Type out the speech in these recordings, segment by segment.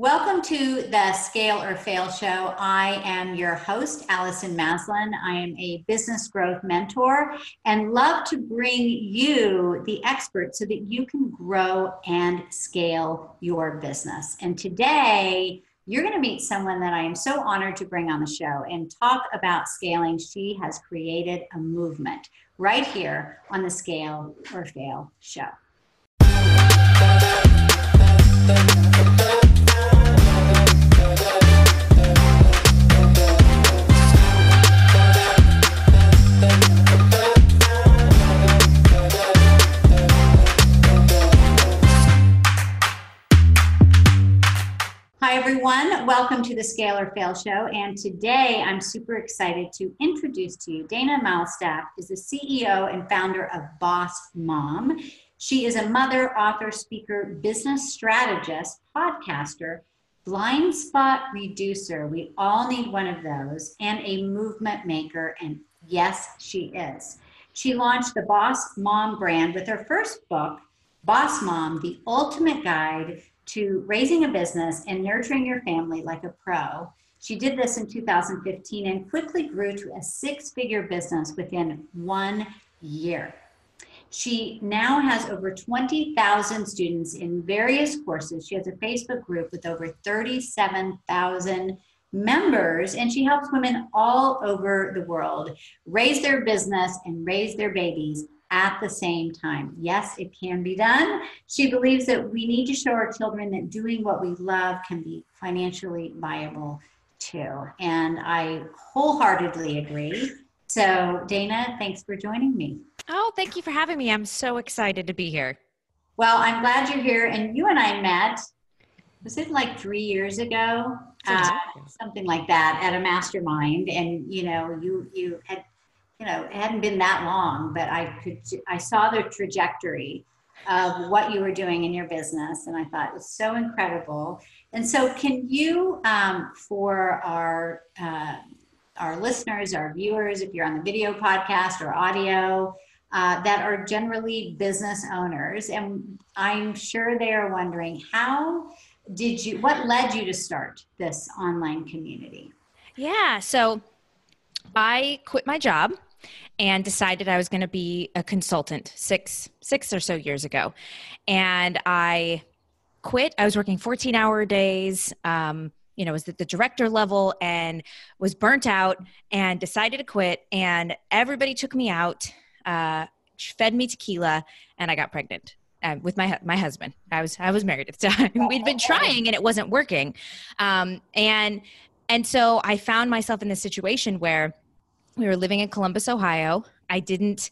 Welcome to the Scale or Fail Show. I am your host, Allison Maslan. I am a business growth mentor and love to bring you the experts so that you can grow and scale your business. And today, you're going to meet someone that I am so honored to bring on the show and talk about scaling. She has created a movement right here on the Scale or Fail Show. Everyone. Welcome to the Scale or Fail Show. And today I'm super excited to introduce to you Dana Malstaff is the CEO and founder of Boss Mom. She is a mother, author, speaker, business strategist, podcaster, blind spot reducer. We all need one of those, and a movement maker. And yes, she is. She launched the Boss Mom brand with her first book, Boss Mom, the ultimate guide to raising a business and nurturing your family like a pro. She did this in 2015 and quickly grew to a six figure business within one year. She now has over 20,000 students in various courses. She has a Facebook group with over 37,000 members, and she helps women all over the world raise their business and raise their babies at the same time. Yes, it can be done. She believes that we need to show our children that doing what we love can be financially viable too. And I wholeheartedly agree. So, Dana, thanks for joining me. Oh, thank you for having me. I'm so excited to be here. Well, I'm glad you're here. And you and I met, was it like three years ago? Uh, something like that at a mastermind. And, you know, you, you had you know, it hadn't been that long, but I could, I saw the trajectory of what you were doing in your business, and I thought it was so incredible. And so, can you, um, for our uh, our listeners, our viewers, if you're on the video podcast or audio, uh, that are generally business owners, and I'm sure they are wondering how did you, what led you to start this online community? Yeah, so I quit my job and decided I was going to be a consultant six six or so years ago, and I quit. I was working fourteen hour days. Um, you know, was at the director level and was burnt out and decided to quit. And everybody took me out, uh, fed me tequila, and I got pregnant. Uh, with my my husband. I was I was married at the time. We'd been trying and it wasn't working, um, and and so I found myself in this situation where we were living in Columbus, Ohio. I didn't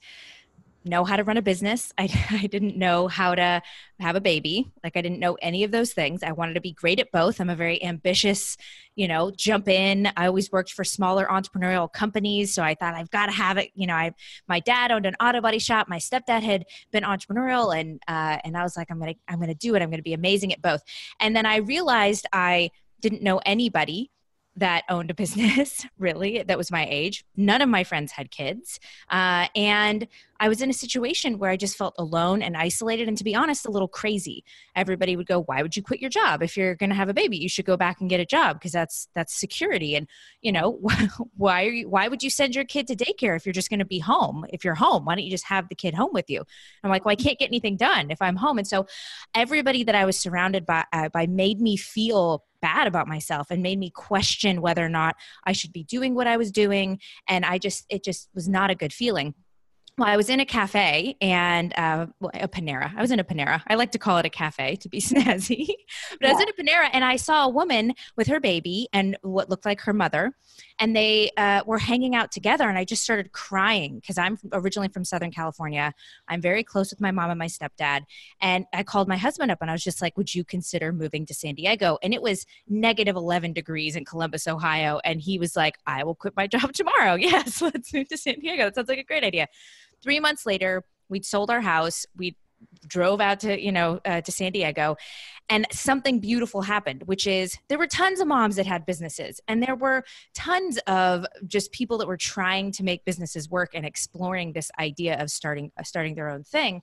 know how to run a business. I, I didn't know how to have a baby. Like I didn't know any of those things. I wanted to be great at both. I'm a very ambitious, you know, jump in. I always worked for smaller entrepreneurial companies. So I thought I've got to have it. You know, I, my dad owned an auto body shop. My stepdad had been entrepreneurial and, uh, and I was like, I'm to, I'm to do it. I'm to be amazing at both. And then I realized I didn't know anybody that owned a business, really, that was my age. None of my friends had kids. Uh, and I was in a situation where I just felt alone and isolated, and to be honest, a little crazy. Everybody would go, "Why would you quit your job if you're going to have a baby? You should go back and get a job because that's that's security." And you know, why are you? Why would you send your kid to daycare if you're just going to be home? If you're home, why don't you just have the kid home with you? I'm like, well, I can't get anything done if I'm home. And so, everybody that I was surrounded by uh, by made me feel bad about myself and made me question whether or not I should be doing what I was doing. And I just, it just was not a good feeling well, I was in a cafe and uh, well, a Panera. I was in a Panera. I like to call it a cafe to be snazzy. but yeah. I was in a Panera and I saw a woman with her baby and what looked like her mother. And they uh, were hanging out together. And I just started crying because I'm originally from Southern California. I'm very close with my mom and my stepdad. And I called my husband up and I was just like, Would you consider moving to San Diego? And it was negative 11 degrees in Columbus, Ohio. And he was like, I will quit my job tomorrow. Yes, let's move to San Diego. That sounds like a great idea. Three months later, we'd sold our house. We drove out to you know uh, to san diego and something beautiful happened which is there were tons of moms that had businesses and there were tons of just people that were trying to make businesses work and exploring this idea of starting uh, starting their own thing.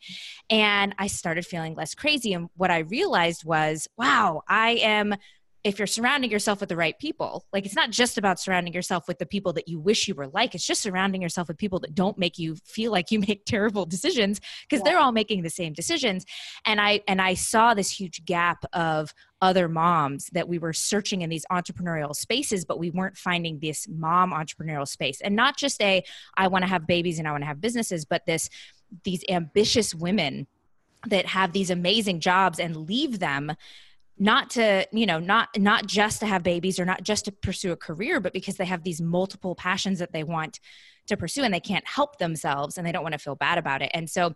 And i started feeling less crazy and what i realized was wow i am if you're surrounding yourself with the right people, like it's not just about surrounding yourself with the people that you wish you were like, it's just surrounding yourself with people that don't make you feel like you make terrible decisions because yeah. they're all making the same decisions. And I and I saw this huge gap of other moms that we were searching in these entrepreneurial spaces but we weren't finding this mom entrepreneurial space and not just a i want to have babies and i want to have businesses but this these ambitious women that have these amazing jobs and leave them not to you know not not just to have babies or not just to pursue a career but because they have these multiple passions that they want to pursue and they can't help themselves and they don't want to feel bad about it. And so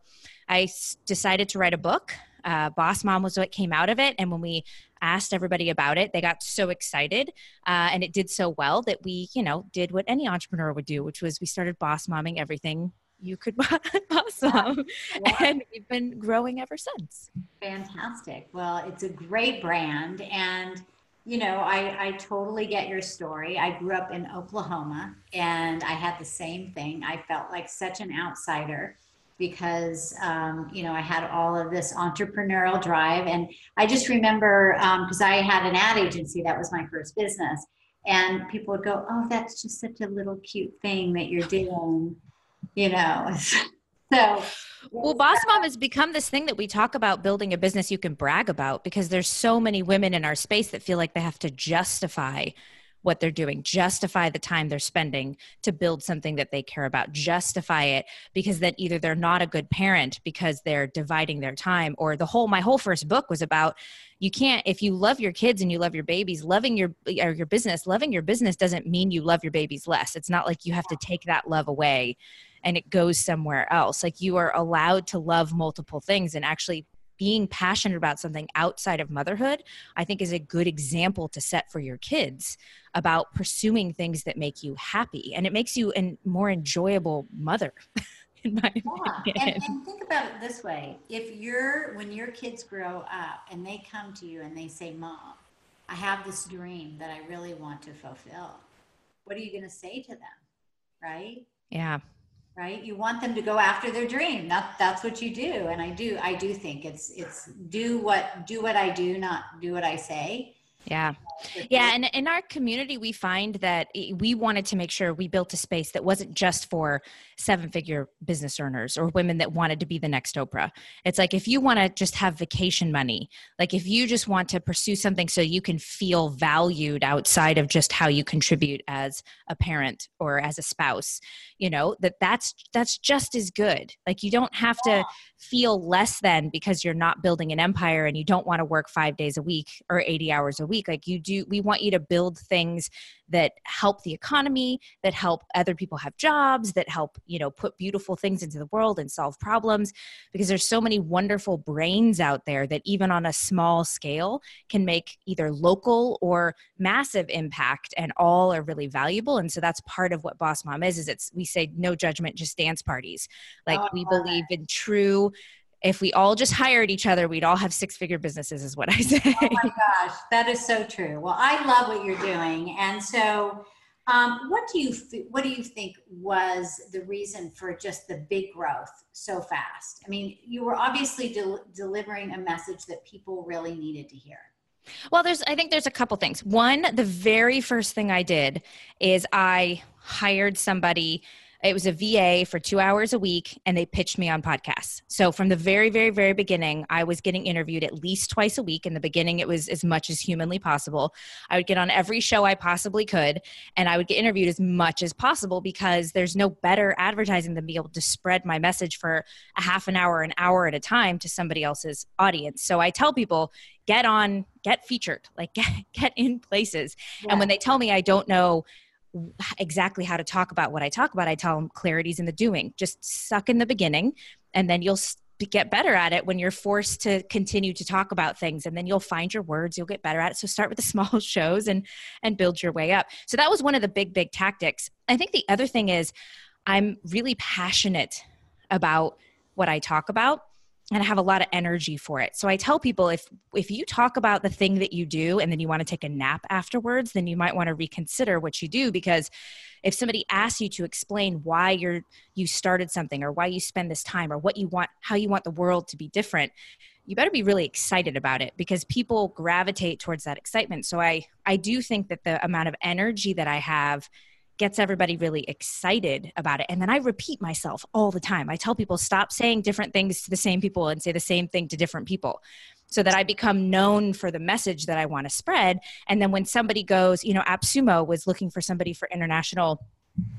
i decided to write a book. Uh, boss mom was what came out of it. And when we asked everybody about it they got so excited uh, and it did so well that we you know did what any entrepreneur would do which was we started boss momming everything you could buy awesome yeah. and we've been growing ever since. Fantastic. Well it's a great brand and you know I, I totally get your story. I grew up in oklahoma and i had the same thing. I felt like such an outsider because um, you know i had all of this entrepreneurial drive and i just remember because um, i had an ad agency that was my first business and people would go oh that's just such a little cute thing that you're doing you know. so well boss mom has become this thing that we talk about building a business you can brag about because there's so many women in our space that feel like they have to justify what they're doing. Justify the time they're spending to build something that they care about. Justify it because then either they're not a good parent because they're dividing their time or the whole my whole first book was about you can't if you love your kids and you love your babies loving your or your business loving your business doesn't mean you love your babies less. It's not like you have to take that love away and it goes somewhere else. Like you are allowed to love multiple things and actually being passionate about something outside of motherhood, I think is a good example to set for your kids about pursuing things that make you happy. And it makes you a more enjoyable mother. in my yeah. And, and think about it this way if you're when your kids grow up and they come to you and they say mom i have this dream that i really want to fulfill what are you going to say to them right yeah right? You want them to go after their dream. That, that's what you do. And i do i do think it's it's do what do what i do not do what i say yeah. Yeah. And in our community, we find that we wanted to make sure we built a space that wasn't just for seven figure business earners or women that wanted to be the next Oprah. It's like if you want to just have vacation money, like if you just want to pursue something so you can feel valued outside of just how you contribute as a parent or as a spouse, you know, that that's that's just as good. Like you don't have to feel less than because you're not building an empire and you don't want to work 5 days a week or 80 hours a week like you do we want you to build things that help the economy that help other people have jobs that help you know put beautiful things into the world and solve problems because there's so many wonderful brains out there that even on a small scale can make either local or massive impact and all are really valuable and so that's part of what boss mom is is it's we say no judgment just dance parties. Like oh, we ah. believe in true if we all just hired each other, we'd all have six figure businesses, is what I say. Oh my gosh, that is so true. Well, I love what you're doing. And so, um, what do you what do you think was the reason for just the big growth so fast? I mean, you were obviously del- delivering a message that people really needed to hear. Well, there's I think there's a couple things. One, the very first thing I did is I hired somebody it was a VA for two hours a week, and they pitched me on podcasts. So from the very, very, very beginning, I was getting interviewed at least twice a week. In the beginning, it was as much as humanly possible. I would get on every show I possibly could, and I would get interviewed as much as possible because there's no better advertising than be able to spread my message for a half an hour, an hour at a time to somebody else's audience. So I tell people, get on, get featured, like get, get in places. Yeah. And when they tell me I don't know, exactly how to talk about what I talk about, I tell them clarity's in the doing. Just suck in the beginning, and then you'll get better at it when you're forced to continue to talk about things and then you'll find your words you'll get better at it. So start with the small shows and and build your way up. So that was one of the big big tactics. I think the other thing is i'm really passionate about what i talk about and I have a lot of energy for it. So I tell people if if you talk about the thing that you do and then you want to take a nap afterwards, then you might want to reconsider what you do because if somebody asks you to explain why you're you started something or why you spend this time or what you want how you want the world to be different, you better be really excited about it because people gravitate towards that excitement. So I I do think that the amount of energy that I have gets everybody really excited about it. And then I repeat myself all the time. I tell people stop saying different things to the same people and say the same thing to different people so that I become known for the message that I want to spread. And then when somebody goes, you know, AppSumo was looking for somebody for international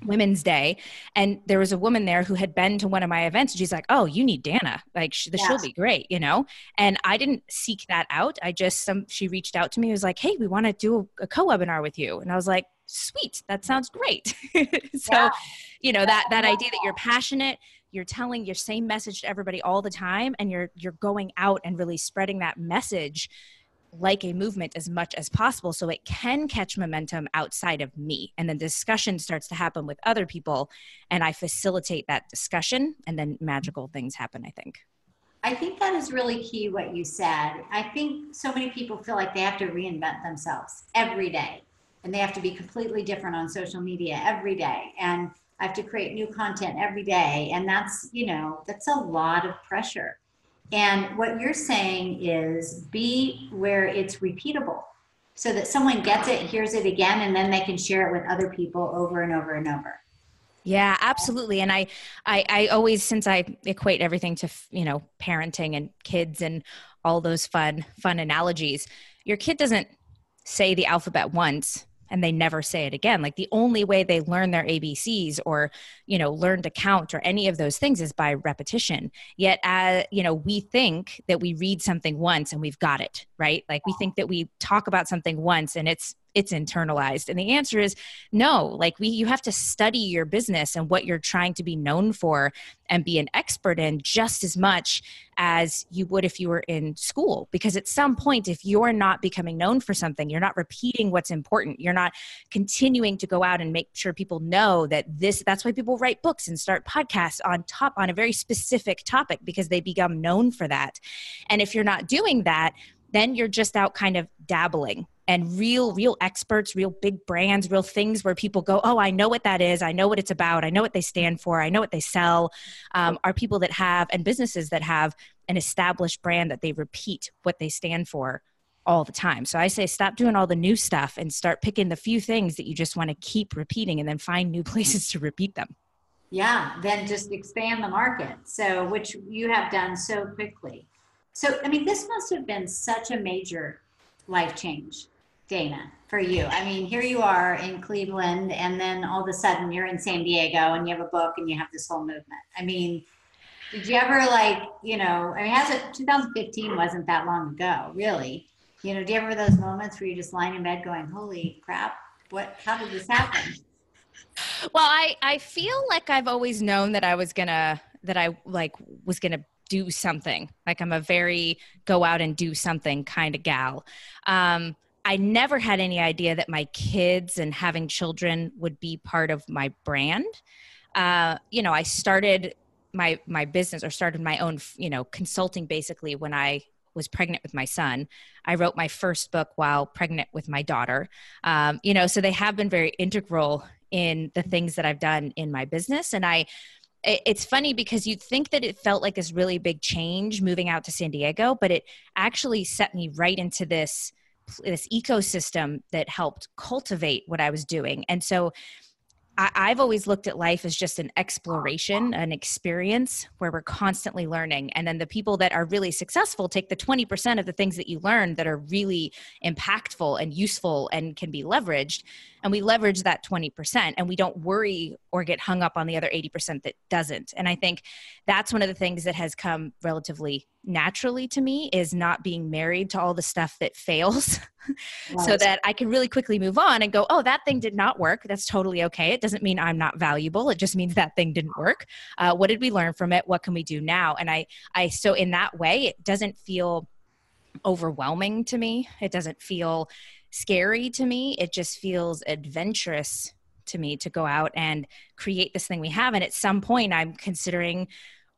Women's Day, and there was a woman there who had been to one of my events. And she's like, "Oh, you need Dana. Like, she, yes. she'll be great," you know. And I didn't seek that out. I just some she reached out to me. Was like, "Hey, we want to do a, a co-webinar with you," and I was like, "Sweet, that sounds great." so, yeah. you know that that idea that you're passionate, you're telling your same message to everybody all the time, and you're you're going out and really spreading that message like a movement as much as possible so it can catch momentum outside of me and then discussion starts to happen with other people and i facilitate that discussion and then magical things happen i think i think that is really key what you said i think so many people feel like they have to reinvent themselves every day and they have to be completely different on social media every day and i have to create new content every day and that's you know that's a lot of pressure and what you're saying is be where it's repeatable so that someone gets it, hears it again, and then they can share it with other people over and over and over. Yeah, absolutely. And I, I, I always, since I equate everything to, you know, parenting and kids and all those fun, fun analogies, your kid doesn't say the alphabet once and they never say it again. Like the only way they learn their abcs or you know learn to count or any of those things is by repetition. Yet as uh, you know we think that we read something once and we've got it right? Like we think that we talk about something once and it's it's internalized. And the answer is no. Like we you have to study your business and what you're trying to be known for and be an expert in just as much as you would if you were in school. Because at some point if you're not becoming known for something you're not repeating what's important. You're not continuing to go out and make sure people know that this that's why people write books and start podcasts on top on a very specific topic because they become known for that. And if you're not doing that then you're just out kind of dabbling and real real experts real big brands real things where people go oh i know what that is. I know what it's about. I know what they stand for. I know what they sell. Um, are people that have and businesses that have an established brand that they repeat what they stand for all the time. So i say stop doing all the new stuff and start picking the few things that you just want to keep repeating and then find new places to repeat them. Yeah then just expand the market. So which you have done so quickly. So i mean this must have been such a major life change Dana, for you? I mean, here you are in Cleveland, and then all of a sudden you're in San Diego and you have a book and you have this whole movement. I mean, did you ever like, you know, I mean, has it 2015 wasn't that long ago, really? You know, do you ever those moments where you're just lying in bed going, holy crap, what, how did this happen? Well, I, I feel like I've always known that I was gonna, that I like was gonna do something. Like I'm a very go out and do something kind of gal. Um, I never had any idea that my kids and having children would be part of my brand. Uh, you know, I started my my business or started my own, you know, consulting basically when I was pregnant with my son. I wrote my first book while pregnant with my daughter. Um, you know, so they have been very integral in the things that I've done in my business, and I it's funny because you'd think that it felt like this really big change moving out to San Diego, but it actually set me right into this this ecosystem that helped cultivate what I was doing. And so I, have always looked at life as just an exploration, an experience where we're constantly learning. And then the people that are really successful take the 20% of the things that you learn that are really impactful and useful and can be leveraged. And we leverage that 20% and we don't worry or get hung up on the other 80% that doesn't. And I think that's one of the things that has come relatively naturally to me is not being married to all the stuff that fails right. so that I can really quickly move on and go, oh, that thing did not work. That's totally okay. It doesn't mean I'm not valuable. It just means that thing didn't work. Uh, what did we learn from it? What can we do now? And I, I, so in that way, it doesn't feel overwhelming to me. It doesn't feel scary to me. It just feels adventurous to me to go out and create this thing we have. And at some point, I'm considering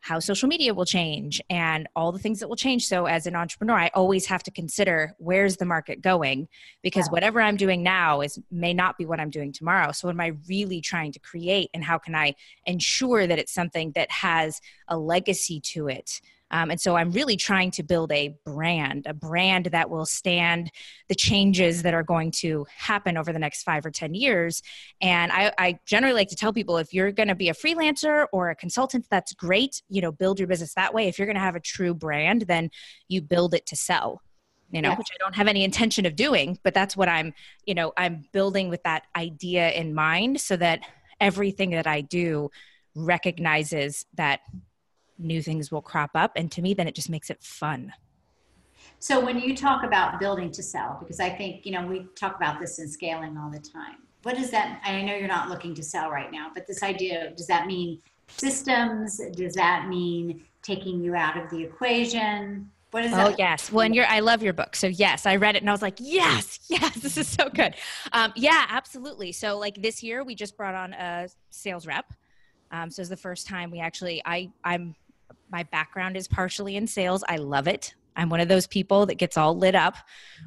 how social media will change and all the things that will change. So, as an entrepreneur, I always have to consider where's the market going because yeah. whatever I'm doing now is may not be what I'm doing tomorrow. So, what am I really trying to create, and how can I ensure that it's something that has a legacy to it? Um, and so I'm really trying to build a brand, a brand that will stand the changes that are going to happen over the next five or 10 years. And I, I generally like to tell people if you're going to be a freelancer or a consultant, that's great. You know, build your business that way. If you're going to have a true brand, then you build it to sell you know, yeah. which I don't have any intention of doing, but that's what I'm, you know, I'm building with that idea in mind so that everything that I do recognizes that new things will crop up. And to me, then it just makes it fun. So when you talk about building to sell, because I think, you know, we talk about this in scaling all the time. What does that, I know you're not looking to sell right now, but this idea, does that mean systems? Does that mean taking you out of the equation? What is that oh, that? yes. Well, and you're, I love your book. So yes, I read it and I was like, yes, yes, this is so good. Um, yeah, absolutely. So like this year we just brought on a sales rep. Um, so it's the first time we actually, I, I'm, my background is partially in sales. I love it. I'm one of those people that gets all lit up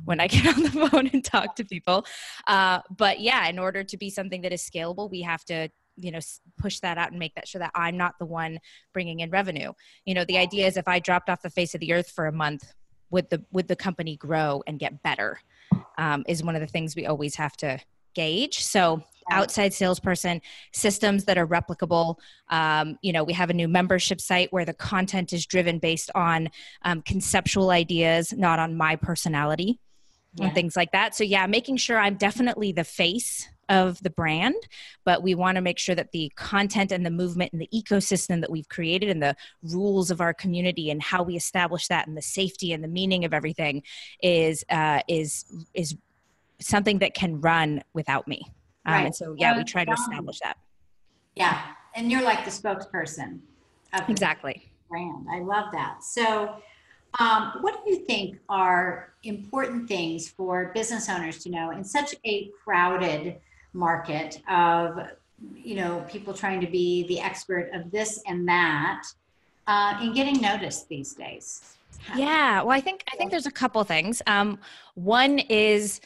when I get on the phone and talk to people. Uh, but yeah, in order to be something that is scalable, we have to you know push that out and make that sure that i'm not the one bringing in revenue you know the idea is if i dropped off the face of the earth for a month would the would the company grow and get better um, is one of the things we always have to gauge so outside salesperson systems that are replicable um, you know we have a new membership site where the content is driven based on um, conceptual ideas not on my personality yeah. and things like that so yeah making sure i'm definitely the face of the brand, but we want to make sure that the content and the movement and the ecosystem that we've created and the rules of our community and how we establish that and the safety and the meaning of everything is uh, is is something that can run without me. Um, right. And so, yeah, we try to establish that. Yeah, and you're like the spokesperson. exactly. Brand. I love that. So. Um, what do you think are important things for business owners to know in such a crowded market of you know people trying to be the expert of this and that uh, and getting noticed these days yeah well i think i think there's a couple things um, one is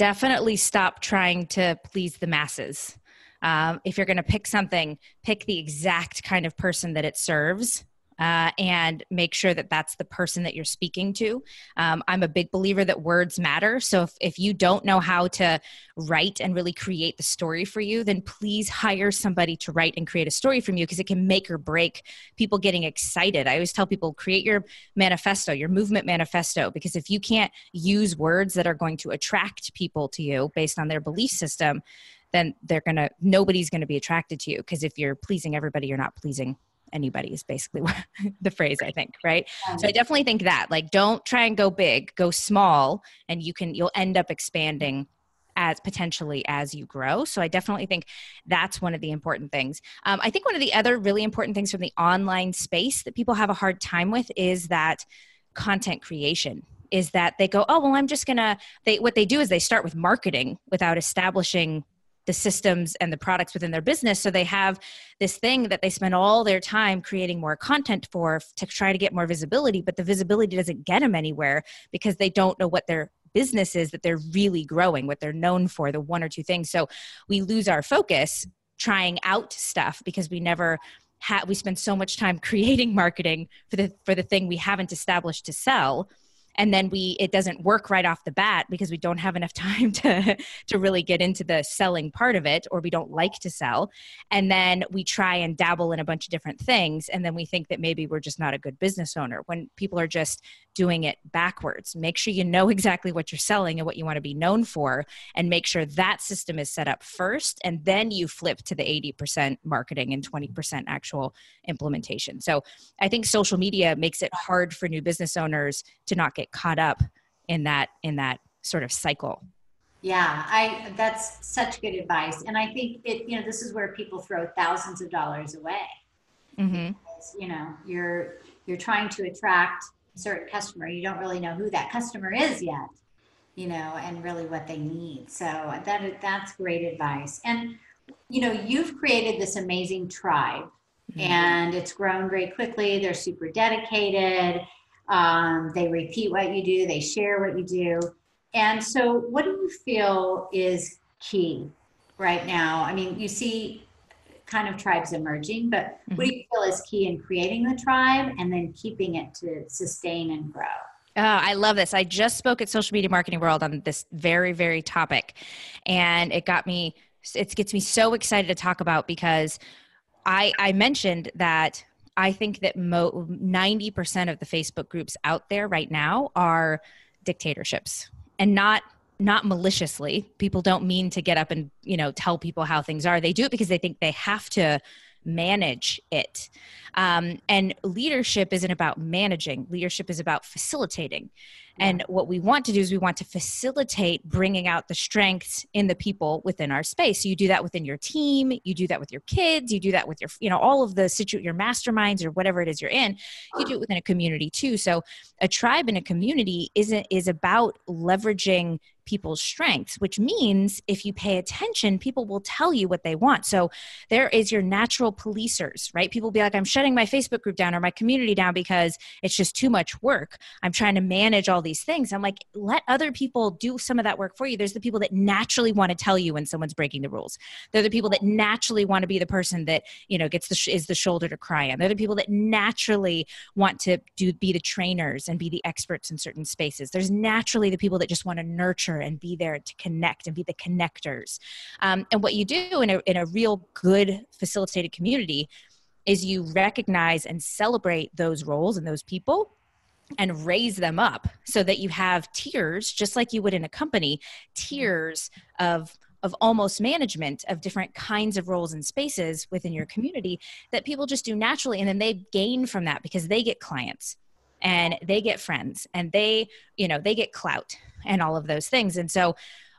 definitely stop trying to please the masses. Um, if you're going to pick something pick the exact kind of person that it serves uh, and make sure that that's the person that you're speaking to. Um, I'm a big believer that words matter. So if, if you don't know how to write and really create the story for you, then please hire somebody to write and create a story from you because it can make or break people getting excited. I always tell people create your manifesto, your movement manifesto, because if you can't use words that are going to attract people to you based on their belief system, then they're gonna nobody's gonna be attracted to you because if you're pleasing everybody, you're not pleasing anybody is basically the phrase i think right? So i definitely think that like don't try and go big go small and you can you'll end up expanding as potentially as you grow. So i definitely think that's one of the important things. Um, i think one of the other really important things from the online space that people have a hard time with is that content creation is that they go oh well i'm just gonna they what they do is they start with marketing without establishing the systems and the products within their business. So they have this thing that they spend all their time creating more content for to try to get more visibility, but the visibility doesn't get them anywhere because they don't know what their business is that they're really growing, what they're known for, the one or two things. So we lose our focus trying out stuff because we never had we spend so much time creating marketing for the for the thing we haven't established to sell and then we it doesn't work right off the bat because we don't have enough time to to really get into the selling part of it or we don't like to sell. And then we try and dabble in a bunch of different things and then we think that maybe we're just not a good business owner when people are just doing it backwards. Make sure you know exactly what you're selling and what you want to be known for and make sure that system is set up first and then you flip to the 80% marketing and 20% actual implementation. So i think social media makes it hard for new business owners to not get caught up in that in that sort of cycle. Yeah i that's such good advice. And i think it you know this is where people throw thousands of dollars away. Mm-hmm. because, you know you're you're trying to attract a certain customer. You don't really know who that customer is yet you know and really what they need. So that that's great advice. And you know you've created this amazing tribe. Mm-hmm. and it's grown very quickly. They're super dedicated um, they repeat what you do, they share what you do. And so, what do you feel is key right now? I mean, you see kind of tribes emerging, but mm-hmm. what do you feel is key in creating the tribe and then keeping it to sustain and grow? Oh, I love this. I just spoke at Social Media Marketing World on this very, very topic. And it got me, it gets me so excited to talk about because I, I mentioned that I think that mo- 90% of the Facebook groups out there right now are dictatorships and not not maliciously. People don't mean to get up and you know tell people how things are. They do it because they think they have to manage it. Um, and leadership isn't about managing, leadership is about facilitating. And what we want to do is we want to facilitate bringing out the strengths in the people within our space. So you do that within your team, you do that with your kids, you do that with your, you know, all of the situ your masterminds or whatever it is you're in. You do it within a community too. So a tribe in a community isn't is about leveraging people's strengths, which means if you pay attention, people will tell you what they want. So there is your natural policers, right? People be like, I'm shutting my Facebook group down or my community down because it's just too much work. I'm trying to manage all these things. I'm like, let other people do some of that work for you. There's the people that naturally want to tell you when someone's breaking the rules. They're the people that naturally want to be the person that, you know, gets the, sh- is the shoulder to cry on. They're the people that naturally want to do, be the trainers and be the experts in certain spaces. There's naturally the people that just want to nurture and be there to connect and be the connectors. Um, and what you do in a, in a real good facilitated community is you recognize and celebrate those roles and those people and raise them up so that you have tiers just like you would in a company tiers of of almost management of different kinds of roles and spaces within your community that people just do naturally and then they gain from that because they get clients and they get friends and they you know they get clout and all of those things. And so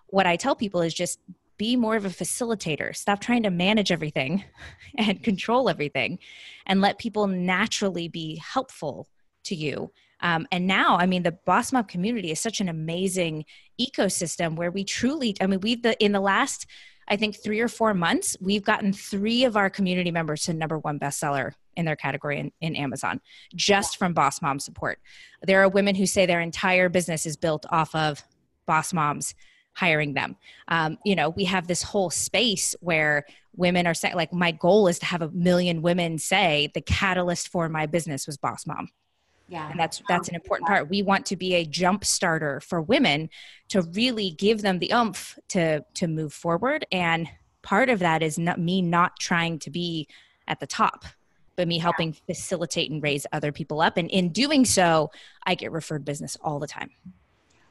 what i tell people is just be more of a facilitator. Stop trying to manage everything and control everything and let people naturally be helpful to you. Um, and now i mean the boss mom community is such an amazing ecosystem where we truly i mean we've the in the last I think three or four months, we've gotten three of our community members to number one bestseller in their category in, in, Amazon just from Boss Mom support. There are women who say their entire business is built off of Boss Moms hiring them. Um, you know, we have this whole space where women are saying, like, my goal is to have a million women say the catalyst for my business was Boss Mom yeah. And that's that's an important part. We want to be a jump starter for women to really give them the umph to to move forward. And part of that is not me not trying to be at the top but me helping yeah. facilitate and raise other people up. And in doing so i get referred business all the time.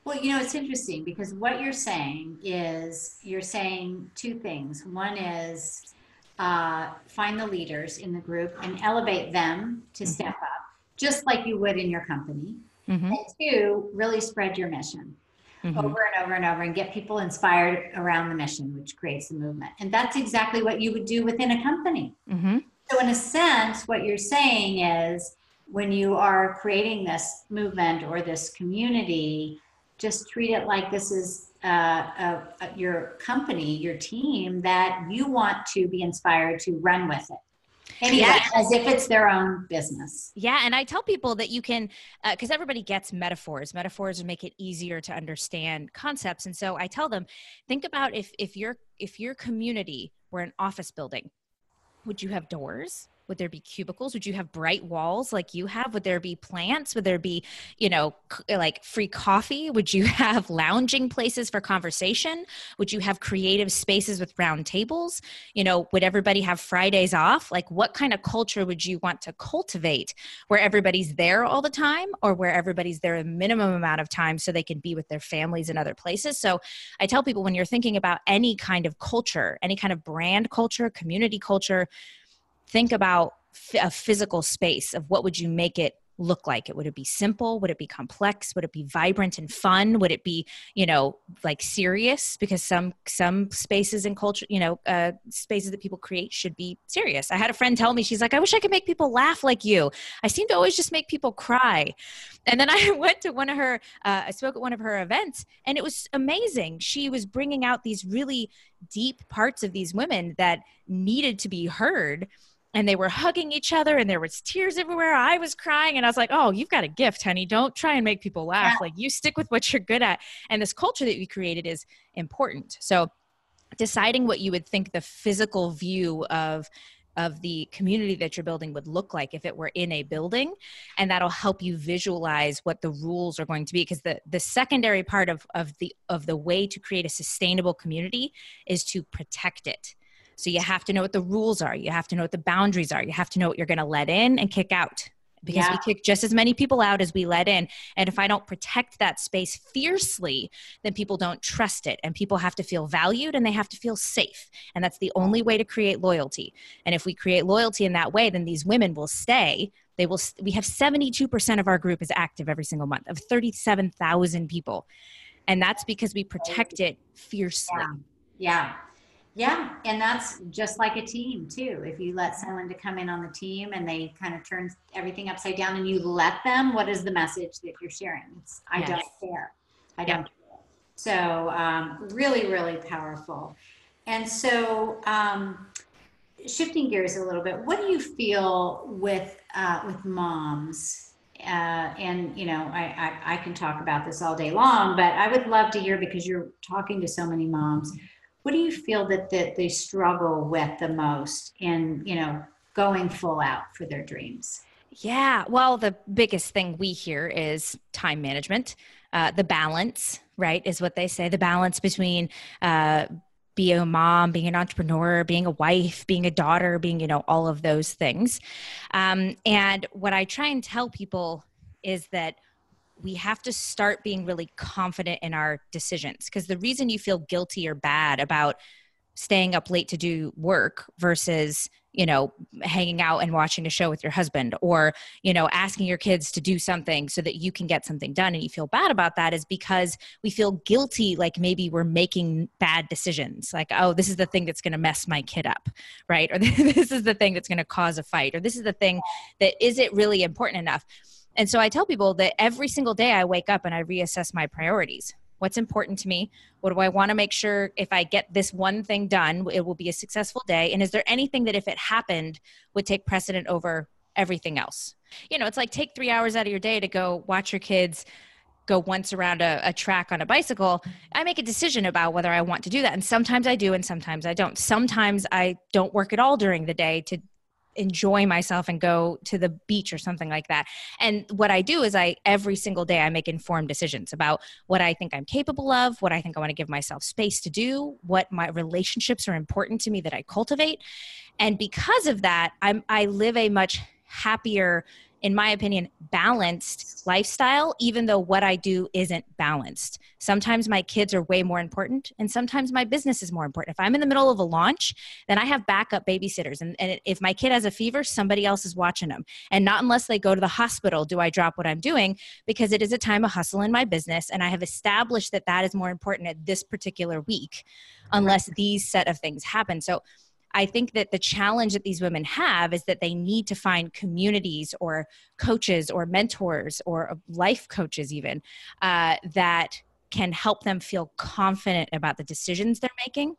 Well you know it's interesting because what you're saying is you're saying two things. One is uh, find the leaders in the group and elevate them to mm-hmm. step up just like you would in your company. Mm-hmm. And two, really spread your mission mm-hmm. over and over and over and get people inspired around the mission, which creates a movement. And that's exactly what you would do within a company. Mm-hmm. So, in a sense, what you're saying is when you are creating this movement or this community, just treat it like this is uh, uh, your company, your team that you want to be inspired to run with it anyway, yeah. as if it's their own business. Yeah, and I tell people that you can, because uh, everybody gets metaphors. Metaphors make it easier to understand concepts, and so I tell them, think about if if your if your community were an office building, would you have doors? Would there be cubicles? Would you have bright walls like you have? Would there be plants? Would there be, you know, like free coffee? Would you have lounging places for conversation? Would you have creative spaces with round tables? You know, would everybody have Fridays off? Like, what kind of culture would you want to cultivate where everybody's there all the time or where everybody's there a minimum amount of time so they can be with their families in other places? So I tell people when you're thinking about any kind of culture, any kind of brand culture, community culture, think about a physical space of what would you make it look like? It would it be simple? Would it be complex? Would it be vibrant and fun? Would it be you know like serious? Because some some spaces and culture you know uh, spaces that people create should be serious. I had a friend tell me she's like i wish i could make people laugh like you. I seem to always just make people cry. And then i went to one of her uh, i spoke at one of her events and it was amazing. She was bringing out these really deep parts of these women that needed to be heard and they were hugging each other and there was tears everywhere. I was crying and i was like oh you've got a gift honey. Don't try and make people laugh. Yeah. like you stick with what you're good at. And this culture that we created is important. So deciding what you would think the physical view of of the community that you're building would look like if it were in a building and that'll help you visualize what the rules are going to be. Because the the secondary part of of the of the way to create a sustainable community is to protect it so you have to know what the rules are you have to know what the boundaries are you have to know what you're going to let in and kick out because yeah. we kick just as many people out as we let in. And if I don't protect that space fiercely, then people don't trust it. And people have to feel valued and they have to feel safe. And that's the only way to create loyalty. And if we create loyalty in that way, then these women will stay. They will, we have 72% of our group is active every single month of 37,000 people. And that's because we protect it fiercely. Yeah. yeah. Yeah, and that's just like a team too. If you let someone to come in on the team and they kind of turn everything upside down and you let them, what is the message that you're sharing? It's I yes. don't care. I don't care. So um, really, really powerful. And so um, shifting gears a little bit, what do you feel with uh, with moms? Uh, and you know, I, I I can talk about this all day long, but I would love to hear because you're talking to so many moms what do you feel that, that they struggle with the most in you know going full out for their dreams? Yeah well the biggest thing we hear is time management. Uh, the balance right is what they say. The balance between uh, being a mom, being an entrepreneur, being a wife, being a daughter, being, you know, all of those things. Um, and what I try and tell people is that we have to start being really confident in our decisions. Because the reason you feel guilty or bad about staying up late to do work versus you know hanging out and watching a show with your husband or you know asking your kids to do something so that you can get something done and you feel bad about that is because we feel guilty like maybe we're making bad decisions like oh this is the thing that's going to mess my kid up right? Or this is the thing that's going to cause a fight or this is the thing that is it really important enough and so I tell people that every single day I wake up and I reassess my priorities. What's important to me? What do I want to make sure if I get this one thing done, it will be a successful day? And is there anything that if it happened would take precedent over everything else? You know, it's like take three hours out of your day to go watch your kids go once around a, a, track on a bicycle, I make a decision about whether I want to do that. And sometimes I do, and sometimes I don't. Sometimes I don't work at all during the day to enjoy myself and go to the beach or something like that. And what I do is I every single day I make informed decisions about what I think I'm capable of, what I think I want to give myself space to do, what my relationships are important to me that I cultivate. And because of that, I'm I live a much happier in my opinion, balanced lifestyle, even though what I do isn't balanced. Sometimes my kids are way more important, and sometimes my business is more important. If I'm in the middle of a launch, then I have backup babysitters. And, and if my kid has a fever, somebody else is watching them. And not unless they go to the hospital do I drop what I'm doing, because it is a time of hustle in my business. And I have established that that is more important at this particular week, unless these set of things happen. So, I think that the challenge that these women have is that they need to find communities or coaches or mentors or life coaches, even uh, that can help them feel confident about the decisions they're making.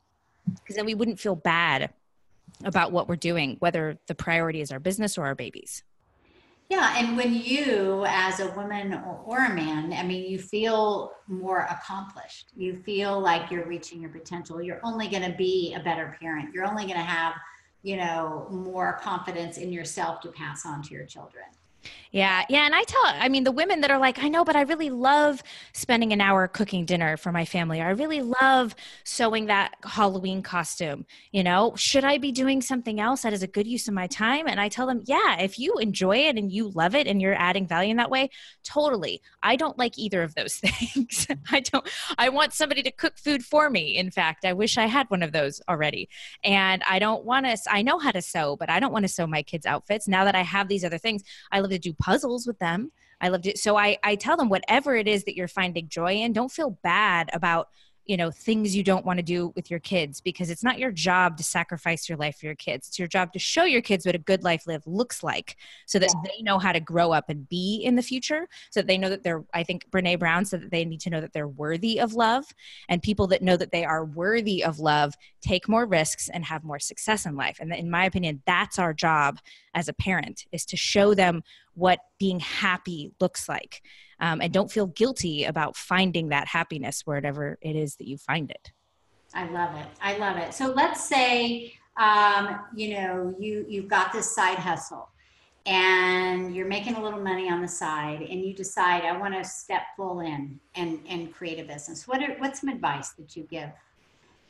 Because then we wouldn't feel bad about what we're doing, whether the priority is our business or our babies. Yeah, and when you, as a woman or, or, a man, I mean, you feel more accomplished. You feel like you're reaching your potential. You're only going to be a better parent. You're only going to have, you know, more confidence in yourself to pass on to your children. Yeah, yeah, and I tell I mean the women that are like, I know, but I really love spending an hour cooking dinner for my family. I really love sewing that Halloween costume. You know, should I be doing something else that is a good use of my time? And I tell them, yeah, if you enjoy it and you love it and you're adding value in that way, totally. I don't like either of those things. I don't I want somebody to cook food for me. In fact, I wish I had one of those already. And I don't want to I know how to sew, but I don't want to sew my kids outfits. Now that I have these other things, I love to do puzzles with them. I loved it. So I, I tell them whatever it is that you're finding joy in, don't feel bad about you know things you don't want to do with your kids because it's not your job to sacrifice your life for your kids it's your job to show your kids what a good life lived looks like so that yeah. they know how to grow up and be in the future so that they know that they're i think brene brown said that they need to know that they're worthy of love and people that know that they are worthy of love take more risks and have more success in life and in my opinion that's our job as a parent is to show them what being happy looks like um, and don't feel guilty about finding that happiness wherever it is that you find it. I love it. I love it. So let's say, um, you know, you you've got this side hustle, and you're making a little money on the side, and you decide I want to step full in and and create a business. What are what's some advice that you give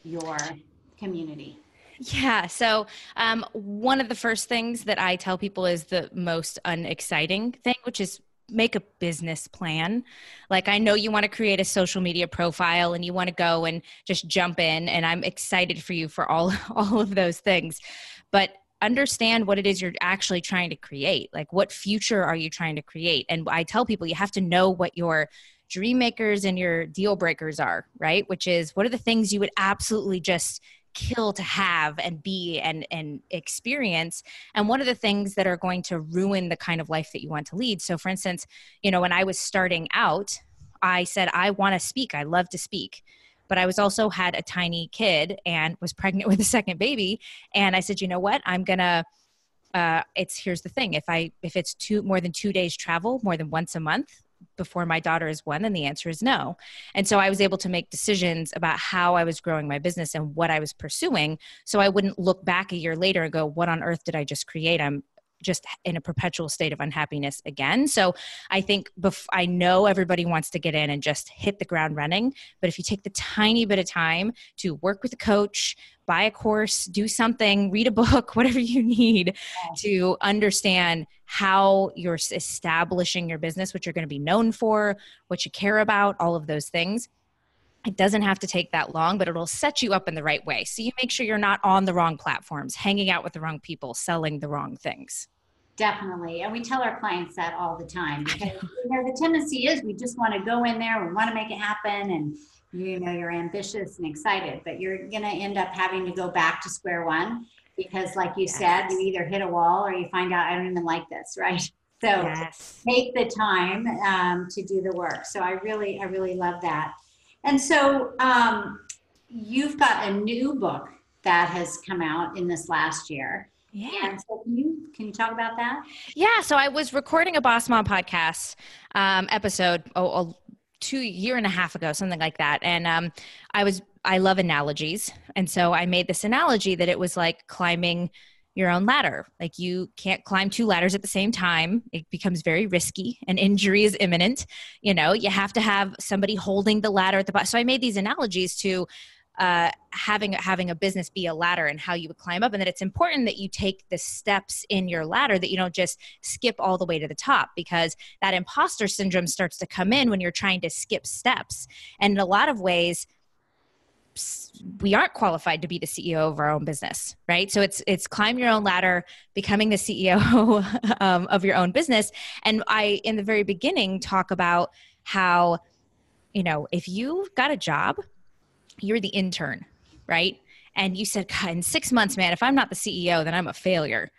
your community? Yeah. So, um, one of the first things that I tell people is the most unexciting thing, which is make a business plan. Like I know you want to create a social media profile and you want to go and just jump in and I'm excited for you for all all of those things. But understand what it is you're actually trying to create. Like what future are you trying to create? And I tell people you have to know what your dream makers and your deal breakers are, right? Which is what are the things you would absolutely just kill to have and be and and experience. And one of the things that are going to ruin the kind of life that you want to lead. So for instance you know when i was starting out i said i want to speak. I love to speak. But i was also had a tiny kid and was pregnant with a second baby. And i said you know what? I'm gonna uh, it's here's the thing. If i if it's two more than two days travel more than once a month before my daughter is one? And the answer is no. And so I was able to make decisions about how I was growing my business and what I was pursuing. So I wouldn't look back a year later and go, what on earth did I just create? I'm just in a perpetual state of unhappiness again. So I think bef- I know everybody wants to get in and just hit the ground running. But if you take the tiny bit of time to work with a coach, buy a course, do something, read a book, whatever you need to understand how you're establishing your business, what you're going to be known for, what you care about, all of those things. It doesn't have to take that long, but it'll set you up in the right way. So you make sure you're not on the wrong platforms, hanging out with the wrong people, selling the wrong things. Definitely. And we tell our clients that all the time because you know, the tendency is we just want to go in there, we want to make it happen and you know you're ambitious and excited but you're going to end up having to go back to square one because like you yes. said you either hit a wall or you find out i don't even like this right so yes. take the time um, to do the work so i really i really love that and so um, you've got a new book that has come out in this last year yeah. And so can you can you talk about that? Yeah. So I was recording a Boss Mom podcast um, episode two year and a half ago something like that and um, i was i love analogies and so i made this analogy that it was like climbing your own ladder. Like you can't climb two ladders at the same time. It becomes very risky and injury is imminent. You know you have to have somebody holding the ladder at the bottom so i made these analogies to uh, having having a business be a ladder and how you would climb up and that it's important that you take the steps in your ladder that you don't just skip all the way to the top because that imposter syndrome starts to come in when you're trying to skip steps. And in a lot of ways we aren't qualified to be the CEO of our own business, right? So it's it's climb your own ladder, becoming the CEO um, of your own business. And I, in the very beginning, talk about how, you know, if you've got a job you're the intern, right? And you said, in six months, man, if I'm not the CEO, then I'm a failure.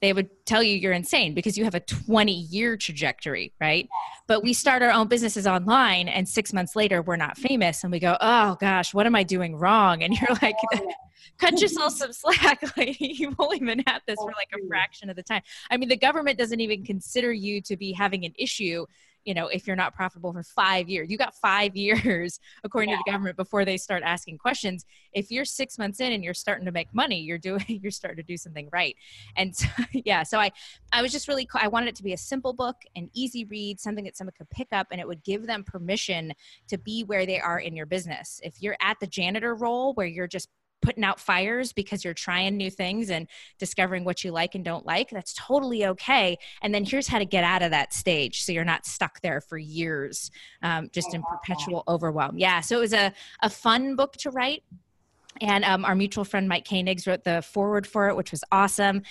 They would tell you you're insane because you have a 20 year trajectory, right? But we start our own businesses online, and six months later, we're not famous, and we go, oh gosh, what am I doing wrong? And you're like, cut yourself some slack. Like you've only been at this for like a oh, fraction of the time. I mean, the government doesn't even consider you to be having an issue you know if you're not profitable for five years you got five years according yeah. to the government before they start asking questions. If you're six months in and you're starting to make money you're doing you're starting to do something right. And so, yeah so i i was just really i wanted it to be a simple book an easy read something that someone could pick up and it would give them permission to be where they are in your business. If you're at the janitor role where you're just putting out fires because you're trying new things and discovering what you like and don't like, that's totally okay. And then here's how to get out of that stage so you're not stuck there for years, um, just in perpetual overwhelm. Yeah, so it was a, a fun book to write and um, our mutual friend Mike Koenigs wrote the foreword for it, which was awesome.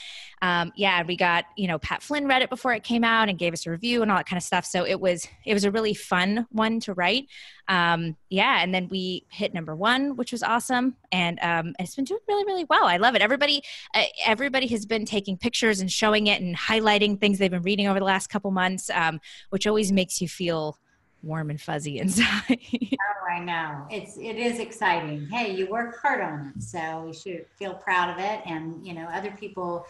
Um, yeah, we got you know Pat Flynn read it before it came out and gave us a review and all that kind of stuff. So it was it was a really fun one to write. Um, yeah, and then we hit number one, which was awesome, and um, it's been doing really really well. I love it. Everybody uh, everybody has been taking pictures and showing it and highlighting things they've been reading over the last couple months, um, which always makes you feel warm and fuzzy inside. oh, I know. It's it is exciting. Hey, you work hard on it, so you should feel proud of it. And you know, other people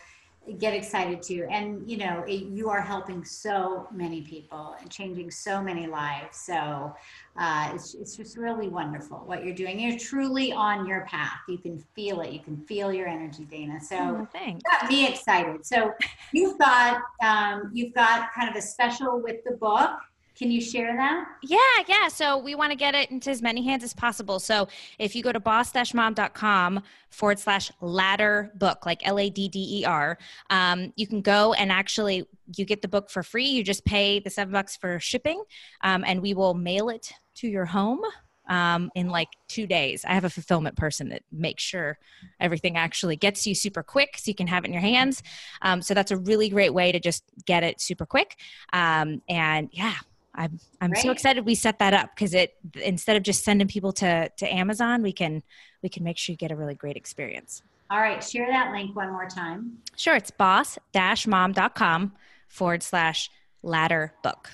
get excited too. And you know, it, you are helping so many people and changing so many lives. So uh, it's it's just really wonderful what you're doing. You're truly on your path. You can feel it. You can feel your energy, Dana. So Oh, thanks. got me excited. So you've got um, you've got kind of a special with the book. Can you share that? Yeah, yeah. So we want to get it into as many hands as possible. So if you go to boss-mom.com forward slash ladder book, like L-A-D-D-E-R, um, you can go and actually you get the book for free. You just pay the seven bucks for shipping, um, and we will mail it to your home um, in like two days. I have a fulfillment person that makes sure everything actually gets you super quick so you can have it in your hands. Um, so that's a really great way to just get it super quick. Um, and yeah, I'm I'm so excited we set that up because it instead of just sending people to to Amazon, we can we can make sure you get a really great experience. All right, share that link one more time. Sure, it's boss-mom.com forward slash ladder book.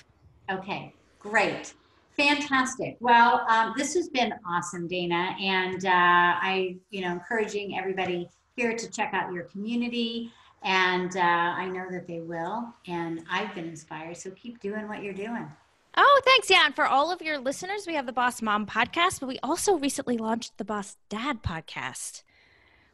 Okay, great. Fantastic. Well, um, this has been awesome, Dana. And uh, I, you know, encouraging everybody here to check out your community. And uh, I know that they will. And I've been inspired. So keep doing what you're doing. Oh, thanks. Yeah. And for all of your listeners, we have the Boss Mom podcast, but we also recently launched the Boss Dad podcast.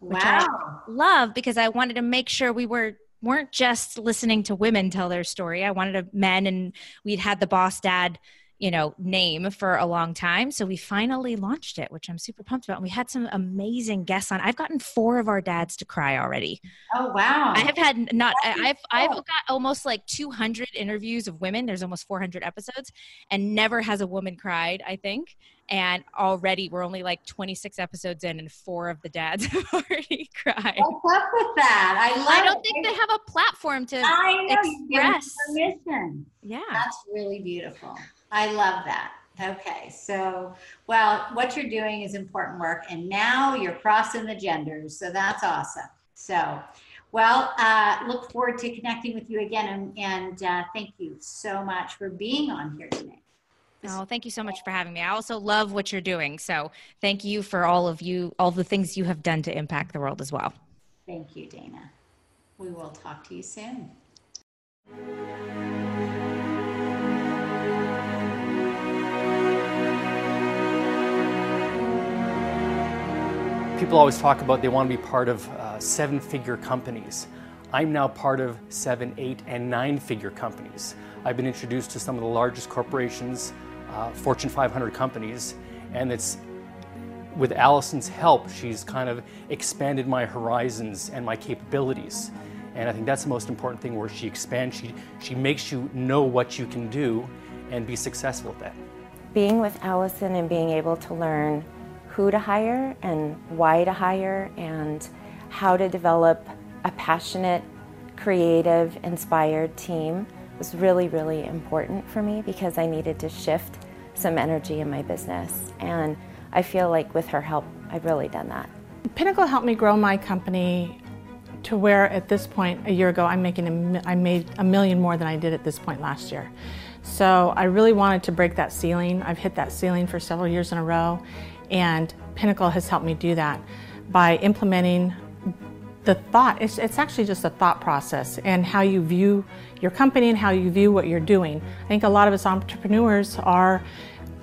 Which I- love because I wanted to make sure we were weren't just listening to women tell their story. I wanted a men and we'd had the boss dad, you know, name for a long time. So we finally launched it, which I'm super pumped about. And we had some amazing guests on. I've gotten four of our dads to cry already. Oh, wow. I have had not I've I've got almost like 200 interviews of women. There's almost 400 episodes and never has a woman cried, I think. And already we're only like 26 episodes in and four of the dads have already cried. What's up with that? I love I don't it. think they have a platform to I know express. permission. Yeah. That's really beautiful. I love that. Okay, so well, what you're doing is important work, and now you're crossing the genders, so that's awesome. So, well, uh, look forward to connecting with you again, and, and uh, thank you so much for being on here today. Oh, thank you so much for having me. I also love what you're doing. So thank you for all of you, all the things you have done to impact the world as well. Thank you, Dana. We will talk to you soon. People always talk about they want to be part of uh, seven figure companies. I'm now part of seven, eight, and nine figure companies. I've been introduced to some of the largest corporations, uh, Fortune 500 companies, and it's with Allison's help, she's kind of expanded my horizons and my capabilities. And I think that's the most important thing where she expands, she, she makes you know what you can do and be successful at that. being with Allison and being able to learn who to hire and why to hire and how to develop a passionate, creative, inspired team was really, really important for me because I needed to shift some energy in my business. And I feel like with her help, I've really done that. Pinnacle helped me grow my company to where at this point a year ago I'm making a, I made a million more than I did at this point last year. So I really wanted to break that ceiling. I've hit that ceiling for several years in a row and Pinnacle has helped me do that by implementing the thought it's, it's actually just a thought process and how you view your company and how you view what you're doing. I think a lot of us entrepreneurs are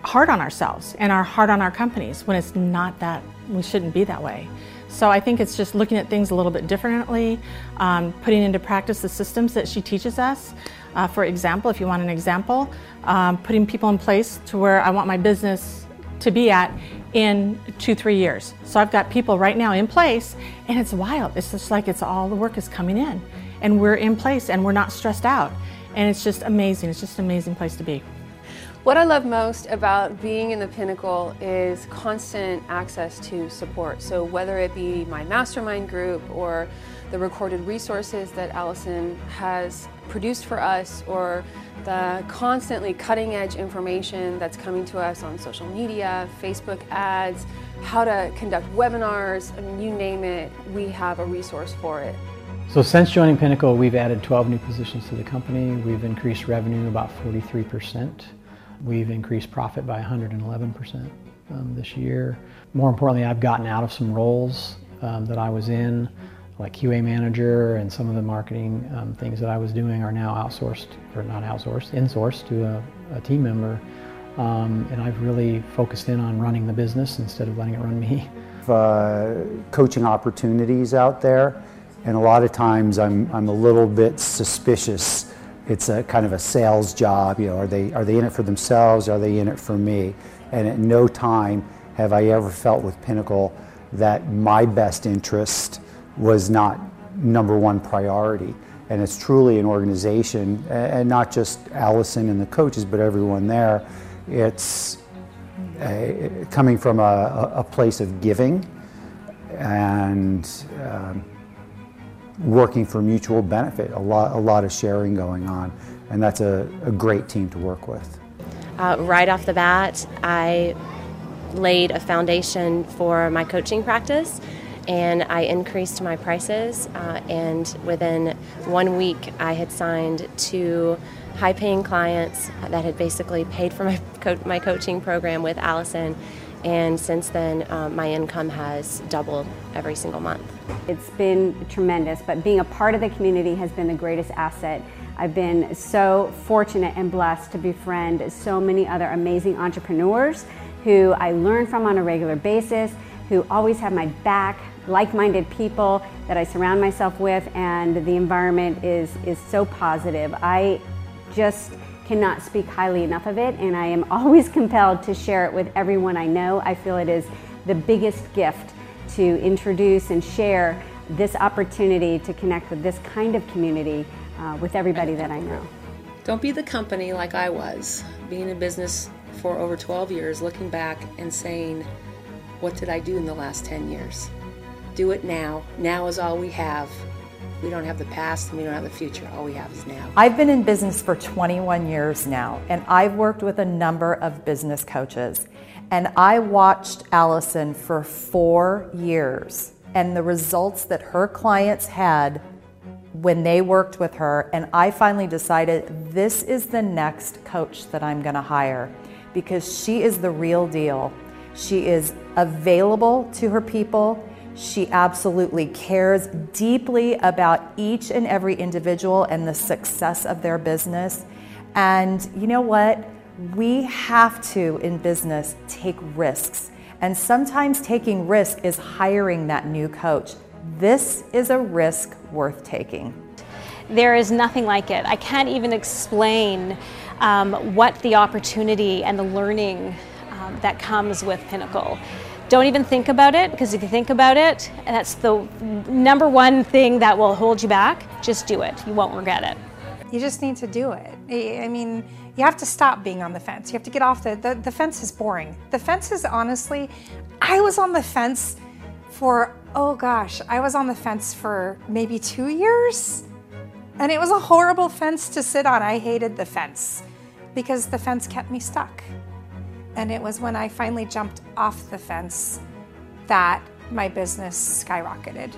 hard on ourselves and are hard on our companies when it's not that we shouldn't be that way. So i think it's just looking at things a little bit differently um, putting into practice the systems that she teaches us. Uh, for example if you want an example um, putting people in place to where i want my business to be at in two, three years. So I've got people right now in place, and it's wild. It's just like it's all the work is coming in, and we're in place, and we're not stressed out. And it's just amazing. It's just an amazing place to be. What I love most about being in the Pinnacle is constant access to support. So, whether it be my mastermind group or the recorded resources that Allison has produced for us, or the constantly cutting edge information that's coming to us on social media, Facebook ads, how to conduct webinars, I mean, you name it, we have a resource for it. So since joining Pinnacle, we've added 12 new positions to the company. We've increased revenue about 43%. We've increased profit by 111% um, this year. More importantly, I've gotten out of some roles um, that I was in like QA manager and some of the marketing um, things that I was doing are now outsourced, or not outsourced, insourced to a, a team member. Um, and I've really focused in on running the business instead of letting it run me. Uh, coaching opportunities out there, and a lot of times I'm, I'm a little bit suspicious. It's a kind of a sales job. You know, are they are they in it for themselves? Are they in it for me? And at no time have I ever felt with Pinnacle that my best interest was not number one priority. And it's truly an organization, and not just Allison and the coaches, but everyone there. It's a, coming from a, a, place of giving and um, working for mutual benefit. A lot, a lot of sharing going on, and that's a, a great team to work with. Uh, right off the bat, I laid a foundation for my coaching practice and I increased my prices. Uh, and within one week, I had signed two high paying clients that had basically paid for my, co- my coaching program with Allison. And since then, uh, my income has doubled every single month. It's been tremendous, but being a part of the community has been the greatest asset. I've been so fortunate and blessed to befriend so many other amazing entrepreneurs who I learn from on a regular basis, who always have my back, like minded people that I surround myself with, and the environment is, is so positive. I just cannot speak highly enough of it, and I am always compelled to share it with everyone I know. I feel it is the biggest gift to introduce and share this opportunity to connect with this kind of community uh, with everybody that I know. Don't be the company like I was, being in business for over 12 years, looking back and saying, What did I do in the last 10 years? Do it now. Now is all we have. We don't have the past and we don't have the future. All we have is now. I've been in business for 21 years now, and I've worked with a number of business coaches. And I watched Allison for four years and the results that her clients had when they worked with her. And I finally decided this is the next coach that I'm going to hire because she is the real deal. She is available to her people. She absolutely cares deeply about each and every individual and the success of their business. And you know what? We have to, in business, take risks. And sometimes taking risk is hiring that new coach. This is a risk worth taking. There is nothing like it. I can't even explain um, what the opportunity and the learning um, that comes with Pinnacle. Don't even think about it because if you think about it, that's the number one thing that will hold you back. Just do it. You won't regret it. You just need to do it. I mean, you have to stop being on the fence. You have to get off the, the, the fence is boring. The fence is honestly, I was on the fence for, oh gosh, I was on the fence for maybe two years. And it was a horrible fence to sit on. I hated the fence because the fence kept me stuck. And it was when I finally jumped off the fence that my business skyrocketed.